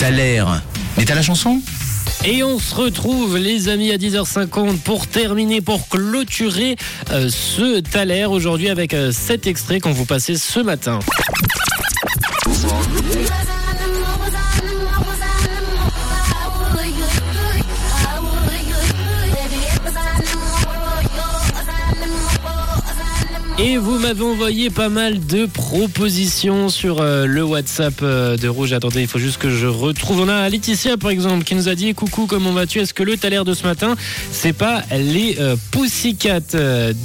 T'as. Mais t'as la chanson? Et on se retrouve, les amis, à 10h50 pour terminer, pour clôturer euh, ce Thaler aujourd'hui avec euh, cet extrait qu'on vous passait ce matin. Et vous m'avez envoyé pas mal de propositions sur euh, le WhatsApp euh, de Rouge. Attendez, il faut juste que je retrouve. On a Laetitia, par exemple, qui nous a dit Coucou, comment vas-tu? Est-ce que le l'air de ce matin, c'est pas les euh, Pussycat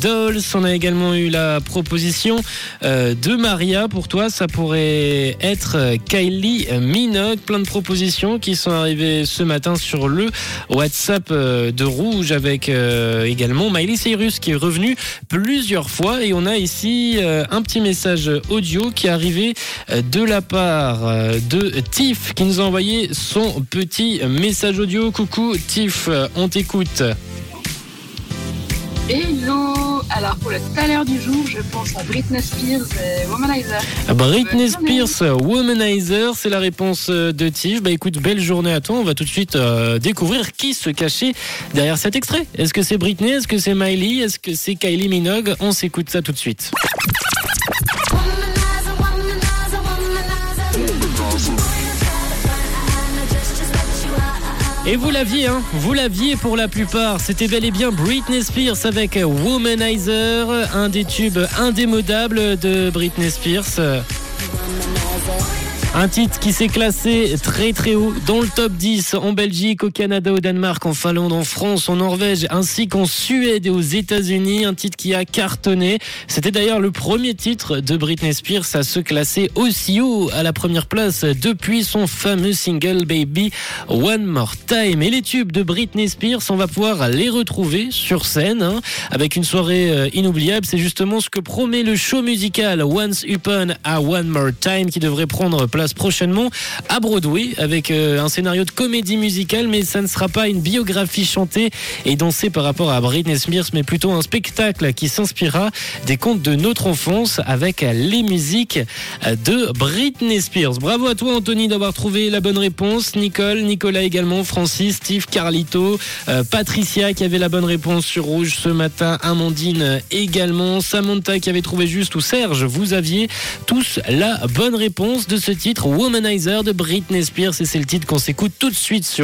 Dolls? On a également eu la proposition de Maria. Pour toi, ça pourrait être Kylie Minogue. Plein de propositions qui sont arrivées ce matin sur le WhatsApp de Rouge avec également Miley Cyrus qui est revenu plusieurs fois et on a ici euh, un petit message audio qui est arrivé euh, de la part euh, de Tiff qui nous a envoyé son petit message audio. Coucou Tiff, on t'écoute. Hello Alors pour le taler du jour, je pense à Britney Spears et Womanizer. Britney Bonne Spears, Womanizer, c'est la réponse euh, de Tiff. Bah écoute, belle journée à toi. On va tout de suite euh, découvrir qui se cachait derrière cet extrait. Est-ce que c'est Britney? Est-ce que c'est Miley? Est-ce que c'est Kylie Minogue? On s'écoute ça tout de suite. Et vous l'aviez, hein Vous l'aviez pour la plupart. C'était bel et bien Britney Spears avec Womanizer, un des tubes indémodables de Britney Spears. Un titre qui s'est classé très très haut dans le top 10 en Belgique, au Canada, au Danemark, en Finlande, en France, en Norvège, ainsi qu'en Suède et aux États-Unis. Un titre qui a cartonné. C'était d'ailleurs le premier titre de Britney Spears à se classer aussi haut à la première place depuis son fameux single Baby One More Time. Et les tubes de Britney Spears, on va pouvoir les retrouver sur scène hein, avec une soirée euh, inoubliable. C'est justement ce que promet le show musical Once Upon a One More Time qui devrait prendre place prochainement à Broadway avec euh, un scénario de comédie musicale, mais ça ne sera pas une biographie chantée et dansée par rapport à Britney Spears, mais plutôt un spectacle qui s'inspirera des contes de notre enfance avec les musiques de Britney Spears. Bravo à toi Anthony d'avoir trouvé la bonne réponse. Nicole, Nicolas également, Francis, Steve, Carlito, euh, Patricia qui avait la bonne réponse sur Rouge ce matin, Amandine également, Samantha qui avait trouvé juste ou Serge, vous aviez tous la bonne réponse de ce Womanizer de Britney Spears et c'est le titre qu'on s'écoute tout de suite sur